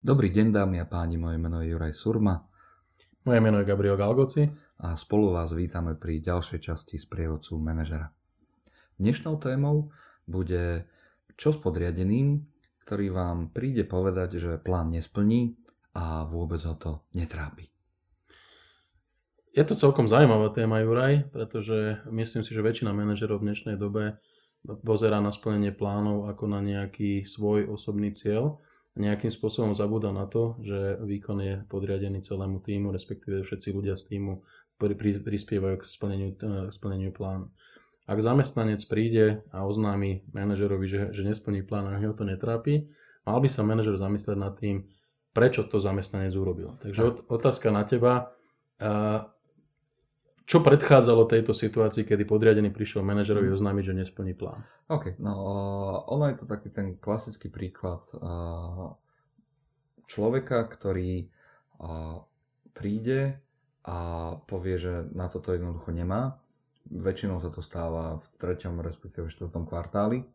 Dobrý deň dámy a páni, moje meno je Juraj Surma. Moje meno je Gabriel Galgoci. A spolu vás vítame pri ďalšej časti z prievodcu manažera. Dnešnou témou bude čo s podriadeným, ktorý vám príde povedať, že plán nesplní a vôbec ho to netrápi. Je to celkom zaujímavá téma, Juraj, pretože myslím si, že väčšina manažerov v dnešnej dobe pozerá na splnenie plánov ako na nejaký svoj osobný cieľ nejakým spôsobom zabúda na to, že výkon je podriadený celému týmu, respektíve všetci ľudia z týmu prispievajú k splneniu, k splneniu plánu. Ak zamestnanec príde a oznámi manažerovi, že, že nesplní plán a ho to netrápi, mal by sa manažer zamyslieť nad tým, prečo to zamestnanec urobil. Takže otázka na teba. Čo predchádzalo tejto situácii, kedy podriadený prišiel manažerovi mhm. oznámiť, že nesplní plán? OK, no ono je to taký ten klasický príklad človeka, ktorý príde a povie, že na toto jednoducho nemá. Väčšinou sa to stáva v treťom, respektíve štvrtom kvartáli.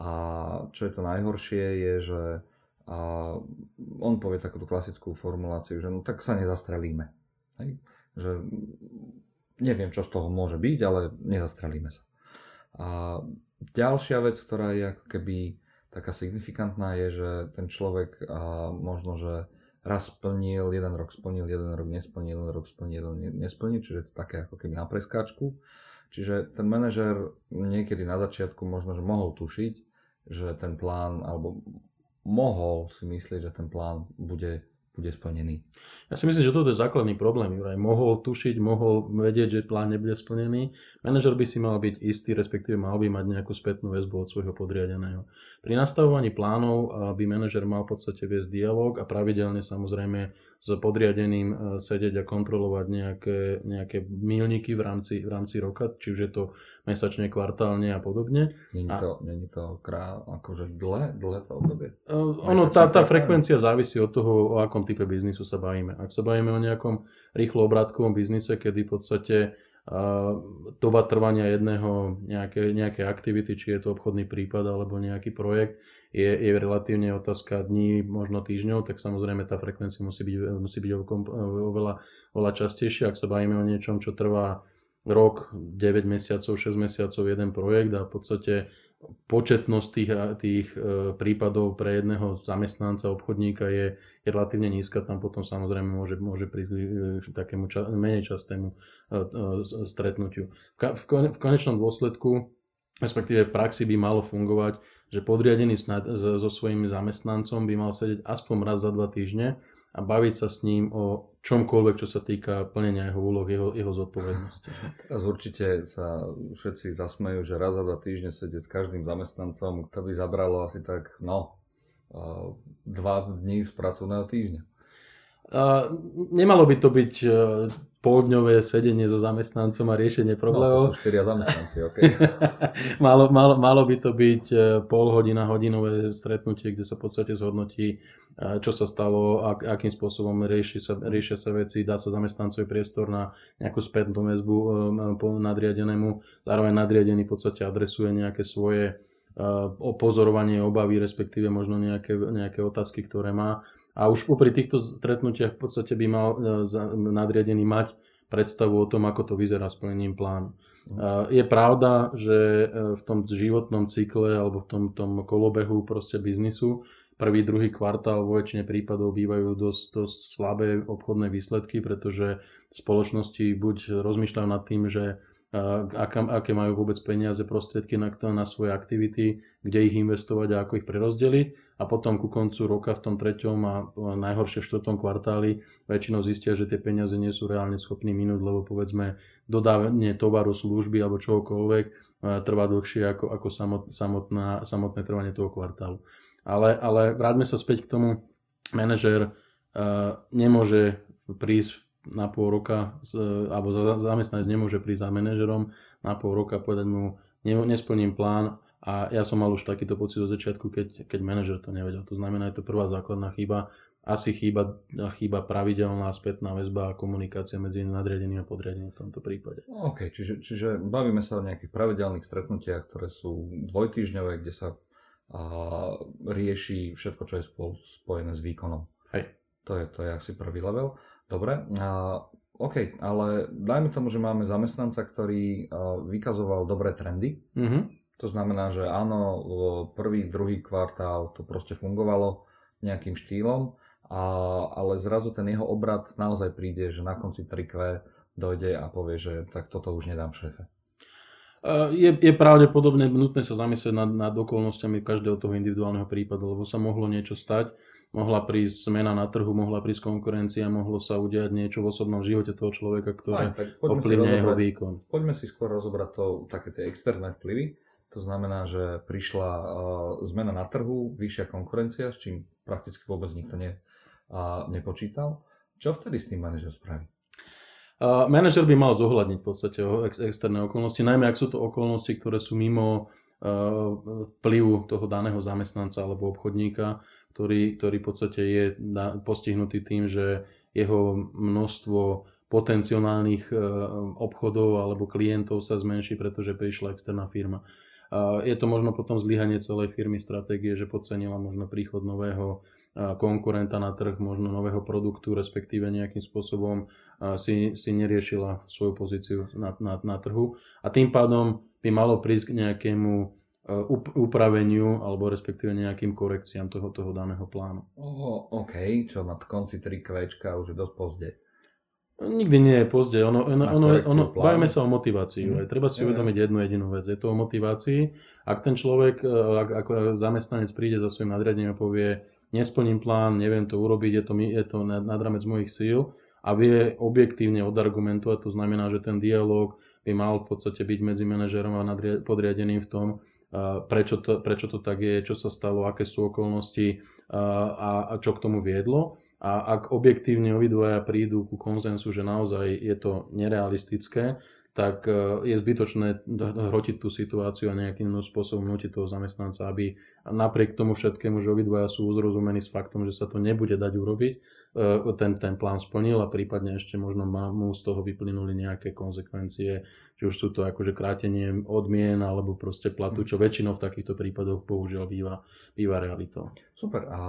A čo je to najhoršie, je, že on povie takúto klasickú formuláciu, že no tak sa nezastrelíme. Hej? Že neviem, čo z toho môže byť, ale nezastrelíme sa. A ďalšia vec, ktorá je ako keby taká signifikantná, je, že ten človek a možno, že raz splnil, jeden rok splnil, jeden rok nesplnil, jeden rok splnil, jeden nesplnil, čiže je to také ako keby na preskáčku. Čiže ten manažer niekedy na začiatku možno, že mohol tušiť, že ten plán, alebo mohol si myslieť, že ten plán bude bude splnený. Ja si myslím, že toto je základný problém. Juraj mohol tušiť, mohol vedieť, že plán nebude splnený. Manažer by si mal byť istý, respektíve mal by mať nejakú spätnú väzbu od svojho podriadeného. Pri nastavovaní plánov by manažer mal v podstate viesť dialog a pravidelne samozrejme s podriadeným e, sedieť a kontrolovať nejaké, nejaké milníky v rámci, v rámci roka, či už je to mesačne, kvartálne a podobne. Není to, a... není to krá, akože dlhé, dlhé to obdobie? Uh, ono, tá, tá frekvencia závisí od toho, o akom type biznisu sa bavíme. Ak sa bavíme o nejakom rýchlo obrátkovom biznise, kedy v podstate doba trvania jedného nejaké, nejaké aktivity, či je to obchodný prípad alebo nejaký projekt, je, je relatívne otázka dní, možno týždňov, tak samozrejme tá frekvencia musí byť, musí byť oveľa, oveľa častejšia. Ak sa bavíme o niečom, čo trvá rok, 9 mesiacov, 6 mesiacov jeden projekt a v podstate početnosť tých, tých e, prípadov pre jedného zamestnanca, obchodníka je, je relatívne nízka, tam potom samozrejme môže, môže prísť k takému ča, menej častému stretnutiu. V konečnom dôsledku, respektíve v praxi by malo fungovať, že podriadený so svojím zamestnancom by mal sedieť aspoň raz za dva týždne a baviť sa s ním o čomkoľvek, čo sa týka plnenia jeho úloh, jeho, jeho zodpovednosti. Teraz určite sa všetci zasmejú, že raz za dva týždne sedieť s každým zamestnancom, to by zabralo asi tak, no, dva dní z pracovného týždňa. Nemalo by to byť uh, poldňové sedenie so zamestnancom a riešenie problémov. No, to sú štyria zamestnanci, ok. malo, malo, malo by to byť uh, pol hodina, hodinové stretnutie, kde sa v podstate zhodnotí, uh, čo sa stalo, ak, akým spôsobom rieši sa, riešia sa veci, dá sa zamestnancovi priestor na nejakú spätnú väzbu nadriadenému. Zároveň nadriadený v podstate adresuje nejaké svoje o pozorovanie obavy, respektíve možno nejaké, nejaké otázky, ktoré má. A už popri týchto stretnutiach v podstate by mal e, nadriadený mať predstavu o tom, ako to vyzerá s plnením plánu. Je pravda, že e, v tom životnom cykle alebo v tom, tom kolobehu proste biznisu prvý, druhý kvartál vo väčšine prípadov bývajú dosť, dosť slabé obchodné výsledky, pretože spoločnosti buď rozmýšľajú nad tým, že aká, aké majú vôbec peniaze, prostriedky na, na svoje aktivity, kde ich investovať a ako ich prerozdeliť. A potom ku koncu roka v tom treťom a najhoršie v štvrtom kvartáli väčšinou zistia, že tie peniaze nie sú reálne schopní minúť, lebo povedzme dodávanie tovaru, služby alebo čohokoľvek trvá dlhšie ako, ako samotná, samotné trvanie toho kvartálu. Ale, ale vráťme sa späť k tomu, manažer uh, nemôže prísť na pol roka, alebo zamestnanec nemôže prísť za manažerom na pol roka povedať mu, nesplním plán a ja som mal už takýto pocit od začiatku, keď, keď manažer to nevedel. To znamená, je to prvá základná chyba. Asi chýba, chýba pravidelná spätná väzba a komunikácia medzi nadriadeným a podriadeným v tomto prípade. OK, čiže, čiže bavíme sa o nejakých pravidelných stretnutiach, ktoré sú dvojtýžňové, kde sa rieši všetko, čo je spojené s výkonom. Hej. To je, to je asi prvý level. Dobre. A, OK, ale dajme tomu, že máme zamestnanca, ktorý vykazoval dobré trendy. Mm-hmm. To znamená, že áno, prvý, druhý kvartál to proste fungovalo nejakým štýlom, a, ale zrazu ten jeho obrad naozaj príde, že na konci 3Q dojde a povie, že tak toto už nedám šéfe. Je, je pravdepodobne nutné sa zamyslieť nad, nad okolnostiami každého toho individuálneho prípadu, lebo sa mohlo niečo stať, mohla prísť zmena na trhu, mohla prísť konkurencia, mohlo sa udiať niečo v osobnom živote toho človeka, ktoré ovplyvňuje jeho výkon. Poďme si skôr rozobrať to, také tie externé vplyvy. To znamená, že prišla uh, zmena na trhu, vyššia konkurencia, s čím prakticky vôbec nikto ne, uh, nepočítal. Čo vtedy s tým manažer spraví? Uh, manažer by mal zohľadniť v podstate ex- externé okolnosti, najmä ak sú to okolnosti, ktoré sú mimo vplyvu toho daného zamestnanca alebo obchodníka, ktorý, ktorý v podstate je postihnutý tým, že jeho množstvo potenciálnych uh, obchodov alebo klientov sa zmenší, pretože prišla externá firma. Je to možno potom zlyhanie celej firmy stratégie, že podcenila možno príchod nového konkurenta na trh, možno nového produktu, respektíve nejakým spôsobom si, si neriešila svoju pozíciu na, na, na trhu. A tým pádom by malo prísť k nejakému upraveniu alebo respektíve nejakým korekciám toho, toho daného plánu. Oho, OK, čo na konci 3 kvečka už je dosť pozde. Nikdy nie je pozde. Ono, ono, ono, ono, bajme sa o motivácii. Mm. Treba si uvedomiť jednu jedinú vec. Je to o motivácii. Ak ten človek, ak, ako zamestnanec príde za svojim nadriadením a povie, nesplním plán, neviem to urobiť, je to, je to nad rámec mojich síl a vie objektívne odargumentovať, to znamená, že ten dialog by mal v podstate byť medzi manažerom a podriadeným v tom, prečo to, prečo to tak je, čo sa stalo, aké sú okolnosti a, a čo k tomu viedlo. A ak objektívne obidvaja prídu ku konzensu, že naozaj je to nerealistické, tak e, je zbytočné hrotiť tú situáciu a nejakým spôsobom nutiť toho zamestnanca, aby napriek tomu všetkému, že obidvaja sú uzrozumení s faktom, že sa to nebude dať urobiť, e, ten, ten plán splnil a prípadne ešte možno mu z toho vyplynuli nejaké konsekvencie, či už sú to akože krátenie odmien alebo proste platu, čo väčšinou v takýchto prípadoch bohužiaľ býva, býva realitou. Super. A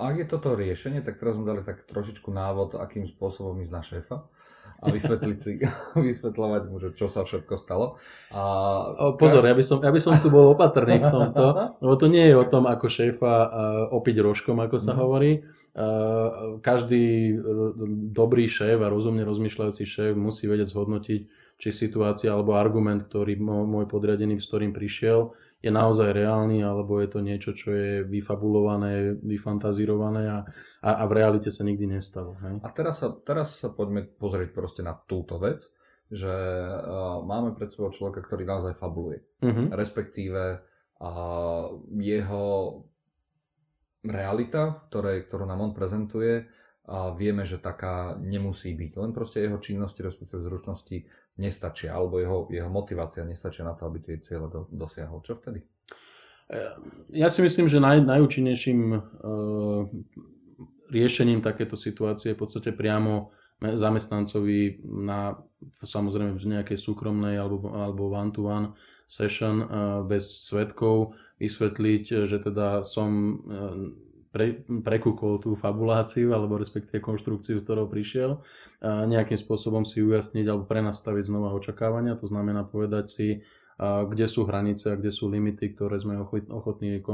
ak je toto riešenie, tak teraz sme dali tak trošičku návod, akým spôsobom ísť na šéfa a vysvetliť si, vysvetľovať mu, že čo sa všetko stalo. A... O, pozor, ja by, som, ja by som tu bol opatrný v tomto, lebo to nie je o tom, ako šéfa uh, opiť rožkom, ako sa mm. hovorí. Uh, každý dobrý šéf a rozumne rozmýšľajúci šéf musí vedieť zhodnotiť, či situácia alebo argument, ktorý môj podriadený, s ktorým prišiel, je naozaj reálny, alebo je to niečo, čo je vyfabulované, vyfantazírované a, a, a v realite sa nikdy nestalo. Hej? A teraz sa, teraz sa poďme pozrieť proste na túto vec, že uh, máme pred sebou človeka, ktorý naozaj fabuluje. Uh-huh. Respektíve uh, jeho realita, v ktorej, ktorú nám on prezentuje, a vieme, že taká nemusí byť. Len proste jeho činnosti, respektíve zručnosti nestačia, alebo jeho, jeho motivácia nestačia na to, aby tie cieľe do, dosiahol. Čo vtedy? E, ja si myslím, že naj, najúčinnejším e, riešením takéto situácie je v podstate priamo zamestnancovi na samozrejme v nejakej súkromnej alebo, alebo one-to-one session e, bez svetkov vysvetliť, že teda som e, pre, prekúkol tú fabuláciu alebo respektíve konštrukciu, z ktorou prišiel, a nejakým spôsobom si ujasniť alebo prenastaviť znova očakávania, to znamená povedať si, a kde sú hranice a kde sú limity, ktoré sme ochotní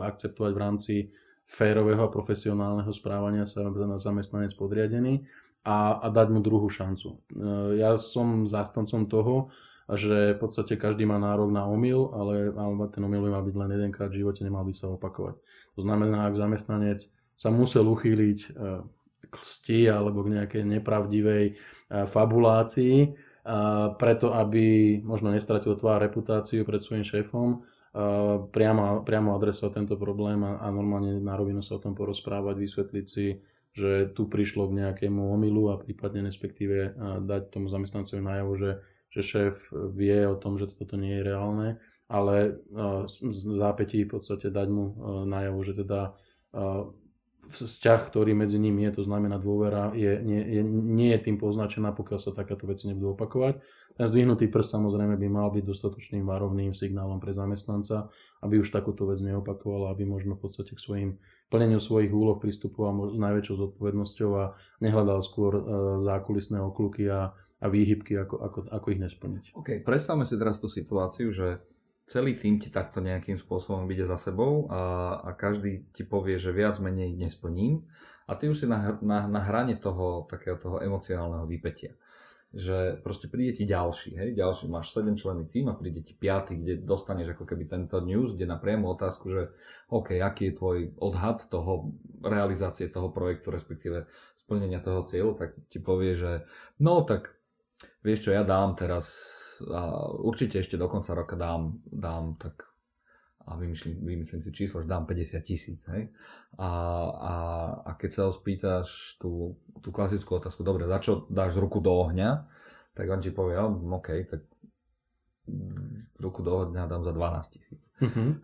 akceptovať v rámci férového a profesionálneho správania sa na zamestnanec podriadený a, a dať mu druhú šancu. E, ja som zástancom toho, že v podstate každý má nárok na omyl, ale, ale ten omyl by mal byť len jedenkrát v živote, nemal by sa opakovať. To znamená, ak zamestnanec sa musel uchýliť e, k lsti alebo k nejakej nepravdivej e, fabulácii, preto aby možno nestratil tvár reputáciu pred svojim šéfom, e, priamo, priamo adresovať tento problém a, a normálne na rovinu sa o tom porozprávať, vysvetliť si, že tu prišlo k nejakému omylu a prípadne respektíve dať tomu zamestnancovi najavo, že že šéf vie o tom, že toto nie je reálne, ale z zápätí v podstate dať mu najavu, že teda vzťah, ktorý medzi nimi je, to znamená dôvera, je, nie, je, nie je tým poznačená, pokiaľ sa takáto veci nebudú opakovať. Ten zdvihnutý prst samozrejme by mal byť dostatočným varovným signálom pre zamestnanca, aby už takúto vec neopakovala, aby možno v podstate k svojim plneniu svojich úloh pristupoval s najväčšou zodpovednosťou a nehľadal skôr e, zákulisné okluky a, a výhybky, ako, ako, ako ich nesplniť. OK, predstavme si teraz tú situáciu, že celý tým ti takto nejakým spôsobom ide za sebou a, a každý ti povie, že viac menej nesplním. A ty už si na, na, na hrane toho takého toho emocionálneho vypetia že proste príde ti ďalší, hej, ďalší, máš 7 členný tým a príde ti 5, kde dostaneš ako keby tento news, kde na priamu otázku, že OK, aký je tvoj odhad toho realizácie toho projektu, respektíve splnenia toho cieľu, tak ti povie, že no tak vieš čo, ja dám teraz a určite ešte do konca roka dám, dám tak a vymyslím, vymyslím si číslo, že dám 50 tisíc. Hej? A, a, a keď sa ho spýtaš tú, tú klasickú otázku, dobre, za čo dáš ruku do ohňa, tak on ti povie, oh, OK, tak ruku do ohňa dám za 12 tisíc.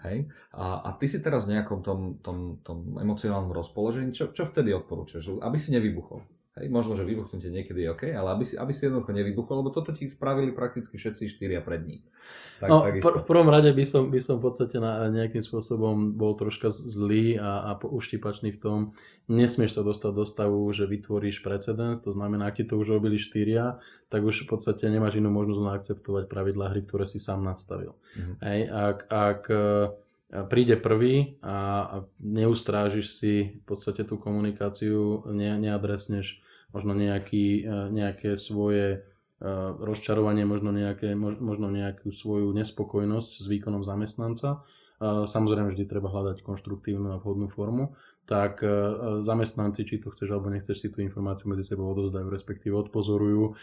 Hej? A, a ty si teraz v nejakom tom, tom, tom emocionálnom rozpoložení, čo, čo vtedy odporúčaš? Aby si nevybuchol. Hej, možno, že vybuchnutie niekedy je OK, ale aby si, aby si jednoducho nevybuchol, lebo toto ti spravili prakticky všetci štyria pred ním. Tak, no, pr- v prvom rade by som, by som v podstate na, nejakým spôsobom bol troška zlý a, a uštipačný v tom, nesmieš sa dostať do stavu, že vytvoríš precedens, to znamená, ak ti to už robili štyria, tak už v podstate nemáš inú možnosť akceptovať pravidlá hry, ktoré si sám nastavil. Mm-hmm. Hej, ak, ak e, príde prvý a neustrážiš si v podstate tú komunikáciu, ne, neadresneš možno nejaký, e, nejaké svoje e, rozčarovanie, možno, nejaké, možno nejakú svoju nespokojnosť s výkonom zamestnanca. E, samozrejme vždy treba hľadať konštruktívnu a vhodnú formu, tak zamestnanci, či to chceš alebo nechceš, si tú informáciu medzi sebou odozdajú, respektíve odpozorujú.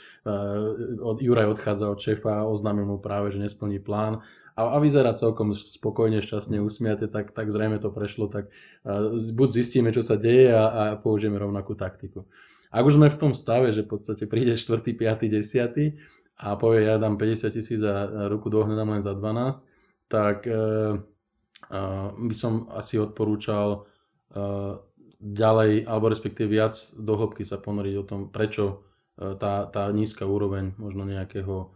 Juraj odchádza od šéfa, oznámil mu práve, že nesplní plán a, a vyzerá celkom spokojne, šťastne, usmiate, tak, tak zrejme to prešlo, tak buď zistíme, čo sa deje a, a použijeme rovnakú taktiku. Ak už sme v tom stave, že v podstate príde 4., 5., 10. a povie, ja dám 50 tisíc a ruku dohnedám len za 12, tak uh, by som asi odporúčal uh, ďalej, alebo respektíve viac do hĺbky sa ponoriť o tom, prečo tá, tá nízka úroveň možno nejakého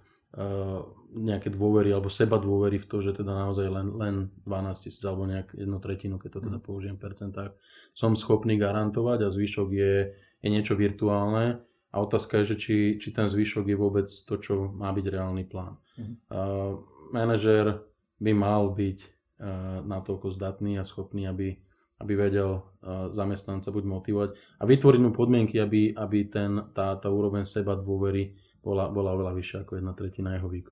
nejaké dôvery alebo seba dôvery v to, že teda naozaj len, len 12 tisíc alebo nejak jednu tretinu, keď to teda mhm. použijem v percentách, som schopný garantovať a zvyšok je je niečo virtuálne a otázka je, že či, či ten zvyšok je vôbec to, čo má byť reálny plán. Mm. Uh, manažer by mal byť uh, natoľko zdatný a schopný, aby, aby vedel uh, zamestnanca buď motivovať a vytvoriť mu podmienky, aby, aby ten, tá, tá úroveň seba dôvery bola, bola oveľa vyššia ako jedna tretina jeho výkonu.